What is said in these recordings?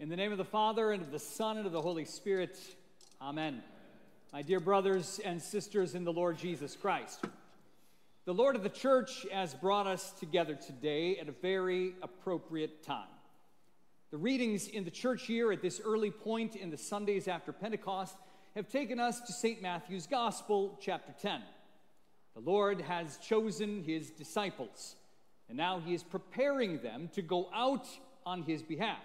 In the name of the Father, and of the Son, and of the Holy Spirit, Amen. My dear brothers and sisters in the Lord Jesus Christ, the Lord of the church has brought us together today at a very appropriate time. The readings in the church year at this early point in the Sundays after Pentecost have taken us to St. Matthew's Gospel, chapter 10. The Lord has chosen his disciples, and now he is preparing them to go out on his behalf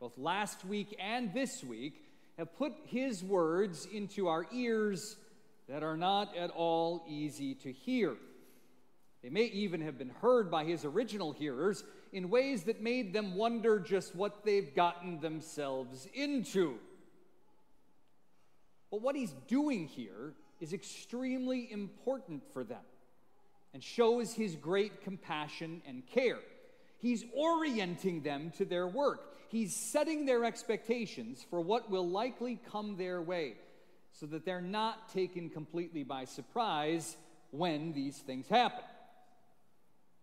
both last week and this week, have put his words into our ears that are not at all easy to hear. They may even have been heard by his original hearers in ways that made them wonder just what they've gotten themselves into. But what he's doing here is extremely important for them and shows his great compassion and care. He's orienting them to their work. He's setting their expectations for what will likely come their way so that they're not taken completely by surprise when these things happen.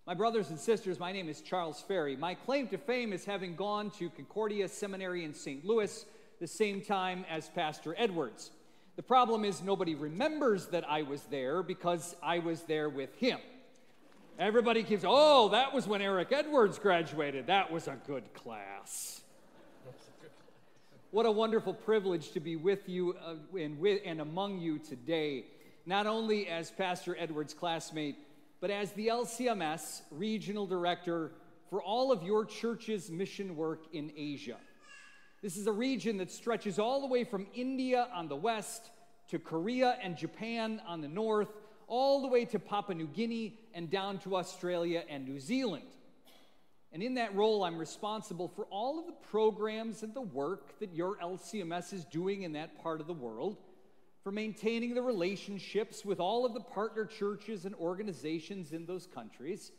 My brothers and sisters, my name is Charles Ferry. My claim to fame is having gone to Concordia Seminary in St. Louis the same time as Pastor Edwards. The problem is nobody remembers that I was there because I was there with him. Everybody keeps, oh, that was when Eric Edwards graduated. That was a good class. What a wonderful privilege to be with you uh, and, with, and among you today, not only as Pastor Edwards' classmate, but as the LCMS regional director for all of your church's mission work in Asia. This is a region that stretches all the way from India on the west to Korea and Japan on the north, all the way to Papua New Guinea and down to Australia and New Zealand. And in that role, I'm responsible for all of the programs and the work that your LCMS is doing in that part of the world, for maintaining the relationships with all of the partner churches and organizations in those countries.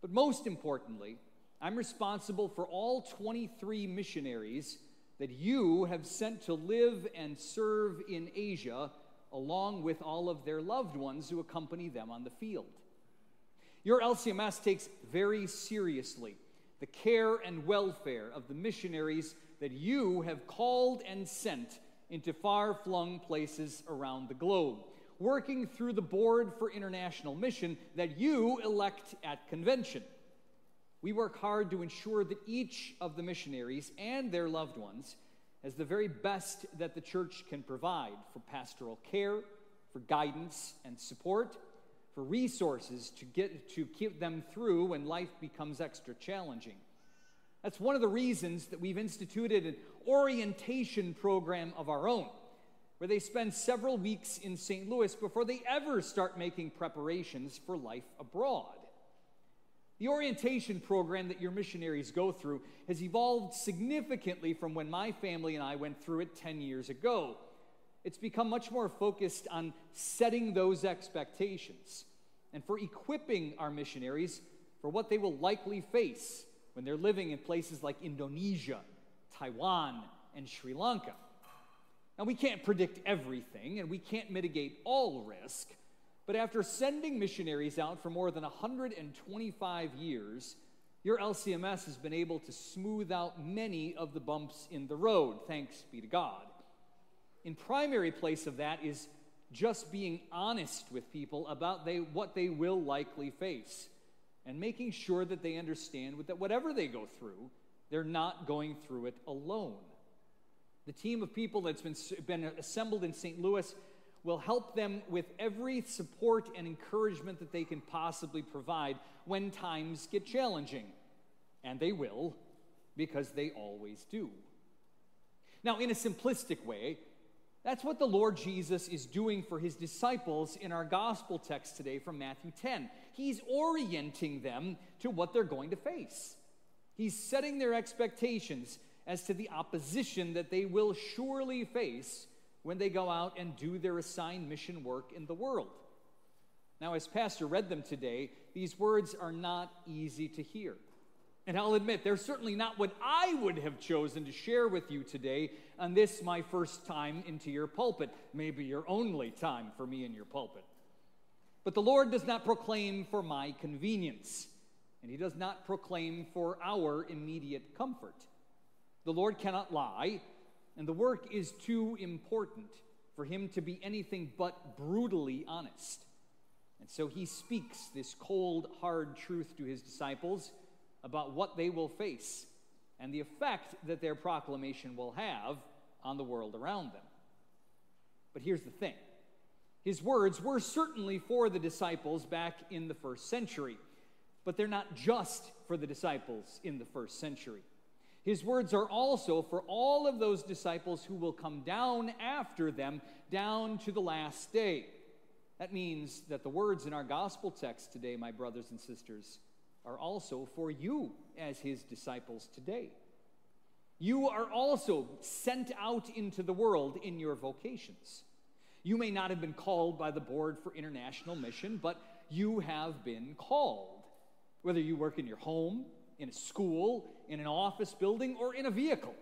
But most importantly, I'm responsible for all 23 missionaries that you have sent to live and serve in Asia, along with all of their loved ones who accompany them on the field. Your LCMS takes very seriously the care and welfare of the missionaries that you have called and sent into far flung places around the globe, working through the Board for International Mission that you elect at convention. We work hard to ensure that each of the missionaries and their loved ones has the very best that the church can provide for pastoral care, for guidance and support for resources to get to keep them through when life becomes extra challenging. That's one of the reasons that we've instituted an orientation program of our own, where they spend several weeks in St. Louis before they ever start making preparations for life abroad. The orientation program that your missionaries go through has evolved significantly from when my family and I went through it 10 years ago. It's become much more focused on setting those expectations and for equipping our missionaries for what they will likely face when they're living in places like Indonesia, Taiwan, and Sri Lanka. Now, we can't predict everything and we can't mitigate all risk, but after sending missionaries out for more than 125 years, your LCMS has been able to smooth out many of the bumps in the road, thanks be to God. In primary place of that is just being honest with people about they, what they will likely face and making sure that they understand that whatever they go through, they're not going through it alone. The team of people that's been, been assembled in St. Louis will help them with every support and encouragement that they can possibly provide when times get challenging. And they will, because they always do. Now, in a simplistic way, that's what the Lord Jesus is doing for his disciples in our gospel text today from Matthew 10. He's orienting them to what they're going to face. He's setting their expectations as to the opposition that they will surely face when they go out and do their assigned mission work in the world. Now, as Pastor read them today, these words are not easy to hear. And I'll admit, they're certainly not what I would have chosen to share with you today on this, my first time into your pulpit, maybe your only time for me in your pulpit. But the Lord does not proclaim for my convenience, and He does not proclaim for our immediate comfort. The Lord cannot lie, and the work is too important for him to be anything but brutally honest. And so he speaks this cold, hard truth to his disciples about what they will face and the effect that their proclamation will have on the world around them. But here's the thing his words were certainly for the disciples back in the first century, but they're not just for the disciples in the first century. His words are also for all of those disciples who will come down after them, down to the last day. That means that the words in our gospel text today, my brothers and sisters, are also for you as his disciples today. You are also sent out into the world in your vocations. You may not have been called by the Board for International Mission, but you have been called. Whether you work in your home, in a school, in an office building, or in a vehicle,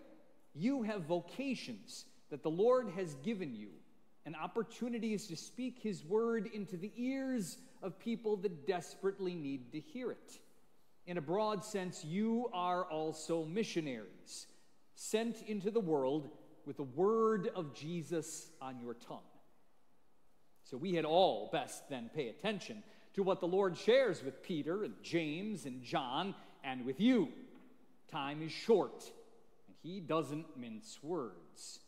you have vocations that the Lord has given you and opportunities to speak His word into the ears of people that desperately need to hear it. In a broad sense, you are also missionaries sent into the world with the word of Jesus on your tongue. So we had all best then pay attention to what the Lord shares with Peter and James and John and with you. Time is short, and he doesn't mince words.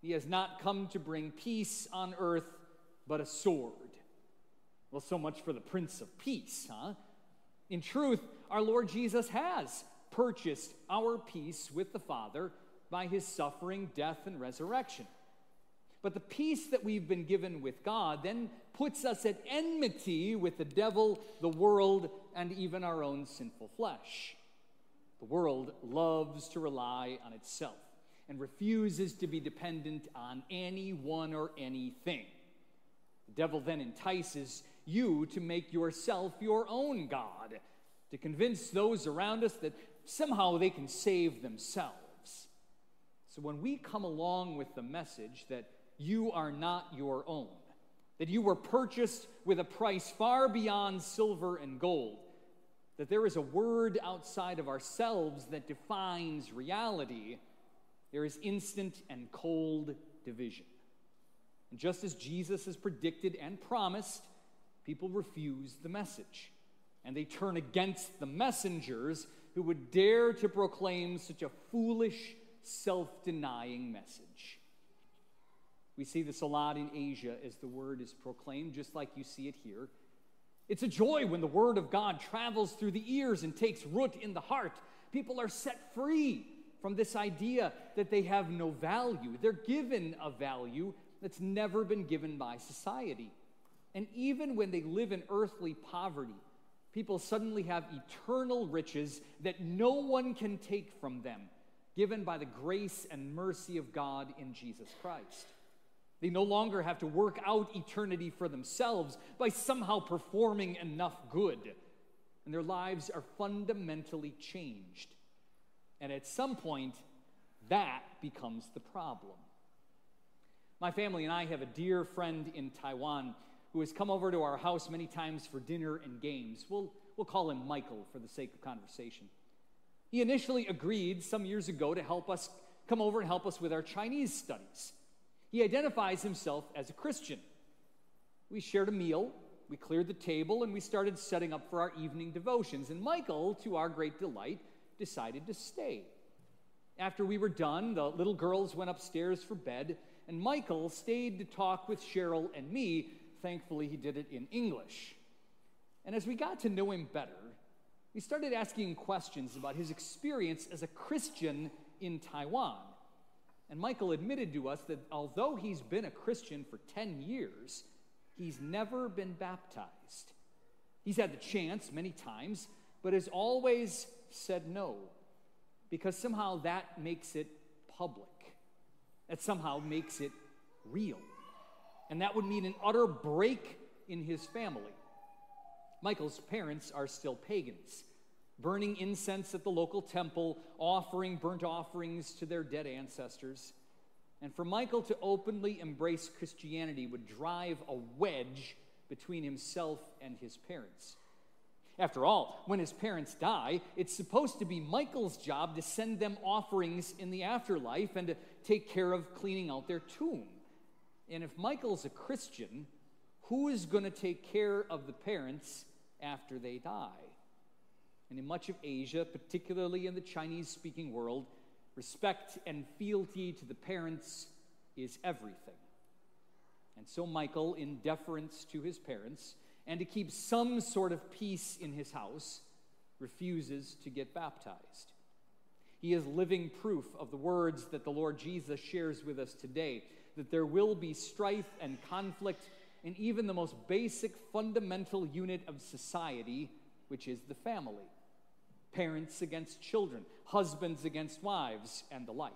He has not come to bring peace on earth, but a sword. Well, so much for the Prince of Peace, huh? In truth, our Lord Jesus has purchased our peace with the Father by his suffering, death, and resurrection. But the peace that we've been given with God then puts us at enmity with the devil, the world, and even our own sinful flesh. The world loves to rely on itself and refuses to be dependent on anyone or anything. The devil then entices you to make yourself your own God, to convince those around us that somehow they can save themselves. So when we come along with the message that you are not your own, that you were purchased with a price far beyond silver and gold, that there is a word outside of ourselves that defines reality, there is instant and cold division. And just as Jesus has predicted and promised, people refuse the message. And they turn against the messengers who would dare to proclaim such a foolish, self denying message. We see this a lot in Asia as the word is proclaimed, just like you see it here. It's a joy when the word of God travels through the ears and takes root in the heart. People are set free from this idea that they have no value. They're given a value that's never been given by society. And even when they live in earthly poverty, people suddenly have eternal riches that no one can take from them, given by the grace and mercy of God in Jesus Christ. They no longer have to work out eternity for themselves by somehow performing enough good. And their lives are fundamentally changed. And at some point, that becomes the problem. My family and I have a dear friend in Taiwan who has come over to our house many times for dinner and games. We'll, we'll call him Michael for the sake of conversation. He initially agreed some years ago to help us come over and help us with our Chinese studies. He identifies himself as a Christian. We shared a meal, we cleared the table, and we started setting up for our evening devotions. And Michael, to our great delight, decided to stay. After we were done, the little girls went upstairs for bed, and Michael stayed to talk with Cheryl and me. Thankfully, he did it in English. And as we got to know him better, we started asking questions about his experience as a Christian in Taiwan. And Michael admitted to us that although he's been a Christian for 10 years, he's never been baptized. He's had the chance many times, but has always said no, because somehow that makes it public. That somehow makes it real. And that would mean an utter break in his family. Michael's parents are still pagans burning incense at the local temple, offering burnt offerings to their dead ancestors. And for Michael to openly embrace Christianity would drive a wedge between himself and his parents. After all, when his parents die, it's supposed to be Michael's job to send them offerings in the afterlife and to take care of cleaning out their tomb. And if Michael's a Christian, who is going to take care of the parents after they die? And in much of Asia, particularly in the Chinese speaking world, respect and fealty to the parents is everything. And so Michael, in deference to his parents, and to keep some sort of peace in his house, refuses to get baptized. He is living proof of the words that the Lord Jesus shares with us today that there will be strife and conflict in even the most basic fundamental unit of society, which is the family parents against children, husbands against wives, and the like.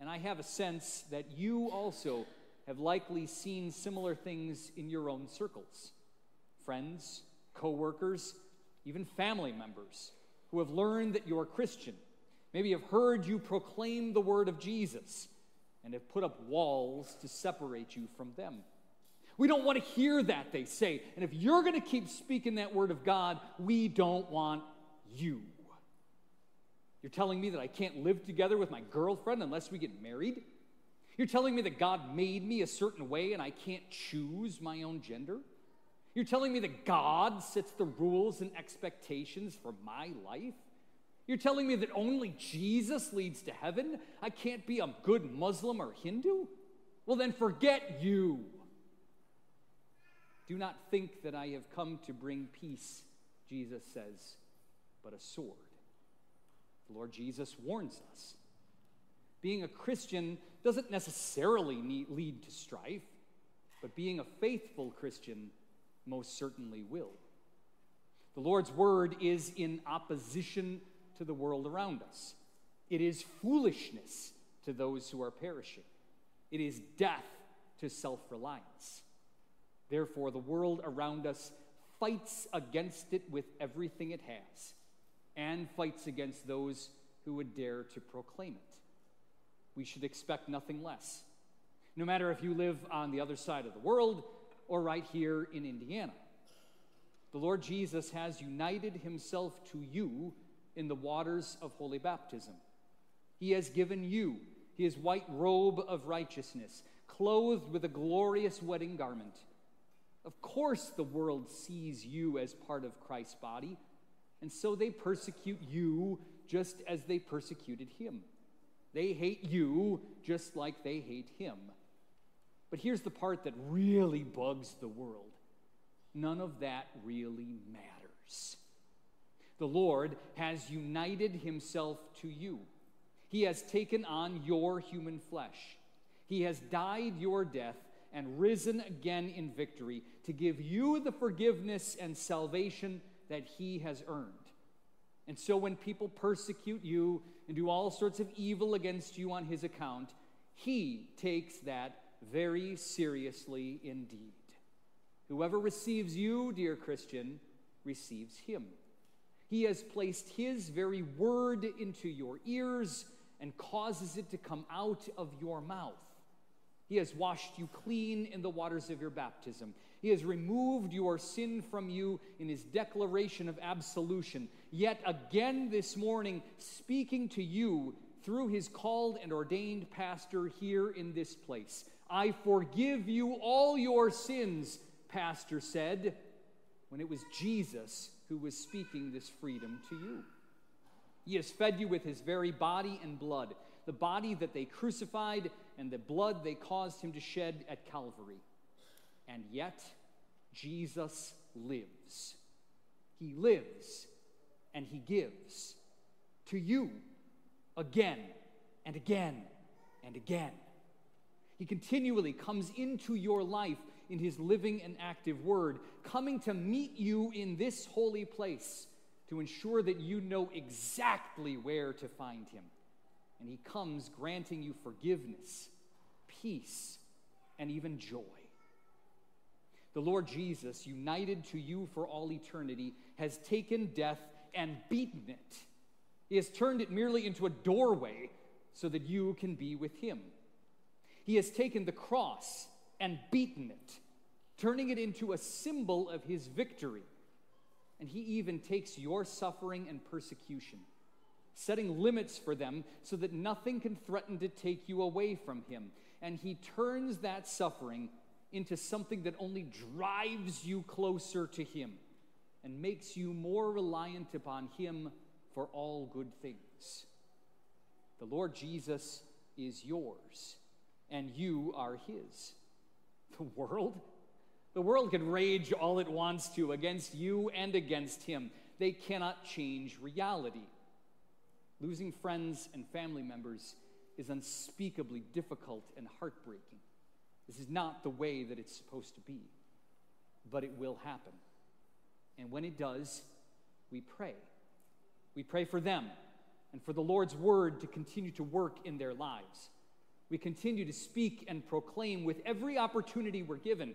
And I have a sense that you also have likely seen similar things in your own circles friends, co workers, even family members who have learned that you're Christian, maybe have heard you proclaim the word of Jesus and have put up walls to separate you from them. We don't want to hear that, they say. And if you're going to keep speaking that word of God, we don't want you. You're telling me that I can't live together with my girlfriend unless we get married? You're telling me that God made me a certain way and I can't choose my own gender? You're telling me that God sets the rules and expectations for my life? You're telling me that only Jesus leads to heaven? I can't be a good Muslim or Hindu? Well, then forget you. Do not think that I have come to bring peace, Jesus says, but a sword. The Lord Jesus warns us. Being a Christian doesn't necessarily need, lead to strife, but being a faithful Christian most certainly will. The Lord's word is in opposition to the world around us. It is foolishness to those who are perishing. It is death to self reliance. Therefore, the world around us fights against it with everything it has and fights against those who would dare to proclaim it we should expect nothing less. No matter if you live on the other side of the world or right here in Indiana. The Lord Jesus has united himself to you in the waters of holy baptism. He has given you his white robe of righteousness, clothed with a glorious wedding garment. Of course, the world sees you as part of Christ's body, and so they persecute you just as they persecuted him. They hate you just like they hate him. But here's the part that really bugs the world none of that really matters. The Lord has united himself to you, He has taken on your human flesh. He has died your death and risen again in victory to give you the forgiveness and salvation that He has earned. And so when people persecute you and do all sorts of evil against you on his account, he takes that very seriously indeed. Whoever receives you, dear Christian, receives him. He has placed his very word into your ears and causes it to come out of your mouth. He has washed you clean in the waters of your baptism. He has removed your sin from you in his declaration of absolution. Yet again this morning, speaking to you through his called and ordained pastor here in this place. I forgive you all your sins, pastor said, when it was Jesus who was speaking this freedom to you. He has fed you with his very body and blood, the body that they crucified and the blood they caused him to shed at Calvary. And yet, Jesus lives. He lives and he gives to you again and again and again. He continually comes into your life in his living and active word, coming to meet you in this holy place to ensure that you know exactly where to find him. And he comes granting you forgiveness, peace, and even joy. The Lord Jesus, united to you for all eternity, has taken death and beaten it. He has turned it merely into a doorway so that you can be with Him. He has taken the cross and beaten it, turning it into a symbol of His victory. And he even takes your suffering and persecution, setting limits for them so that nothing can threaten to take you away from him. And he turns that suffering into something that only drives you closer to him and makes you more reliant upon him for all good things. The Lord Jesus is yours, and you are his. The world? The world can rage all it wants to against you and against him. They cannot change reality. Losing friends and family members is unspeakably difficult and heartbreaking. This is not the way that it's supposed to be, but it will happen. And when it does, we pray. We pray for them and for the Lord's word to continue to work in their lives. We continue to speak and proclaim with every opportunity we're given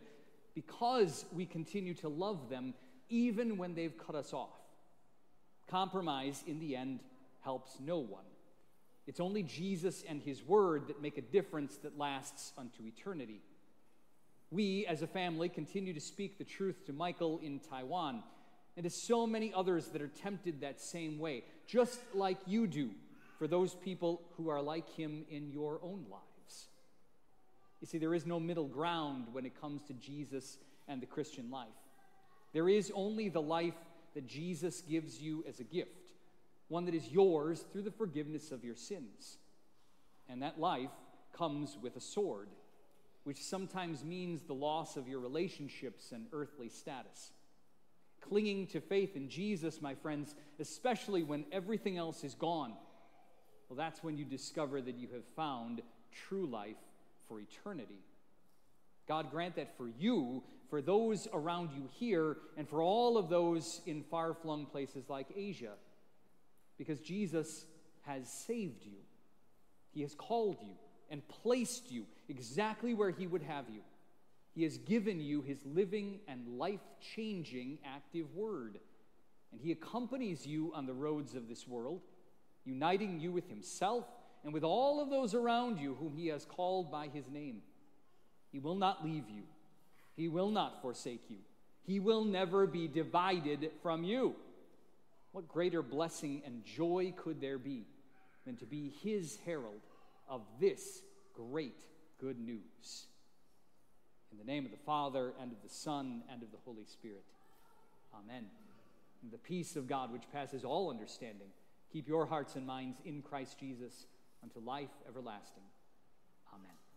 because we continue to love them even when they've cut us off. Compromise, in the end, helps no one. It's only Jesus and His Word that make a difference that lasts unto eternity. We, as a family, continue to speak the truth to Michael in Taiwan and to so many others that are tempted that same way, just like you do for those people who are like him in your own lives. You see, there is no middle ground when it comes to Jesus and the Christian life. There is only the life that Jesus gives you as a gift, one that is yours through the forgiveness of your sins. And that life comes with a sword, which sometimes means the loss of your relationships and earthly status. Clinging to faith in Jesus, my friends, especially when everything else is gone, well, that's when you discover that you have found true life for eternity. God grant that for you, for those around you here, and for all of those in far flung places like Asia, because Jesus has saved you. He has called you and placed you exactly where He would have you. He has given you His living and life changing active word. And He accompanies you on the roads of this world, uniting you with Himself and with all of those around you whom he has called by his name. He will not leave you, he will not forsake you, he will never be divided from you. What greater blessing and joy could there be than to be his herald of this great good news? In the name of the Father, and of the Son, and of the Holy Spirit. Amen. And the peace of God, which passes all understanding, keep your hearts and minds in Christ Jesus unto life everlasting. Amen.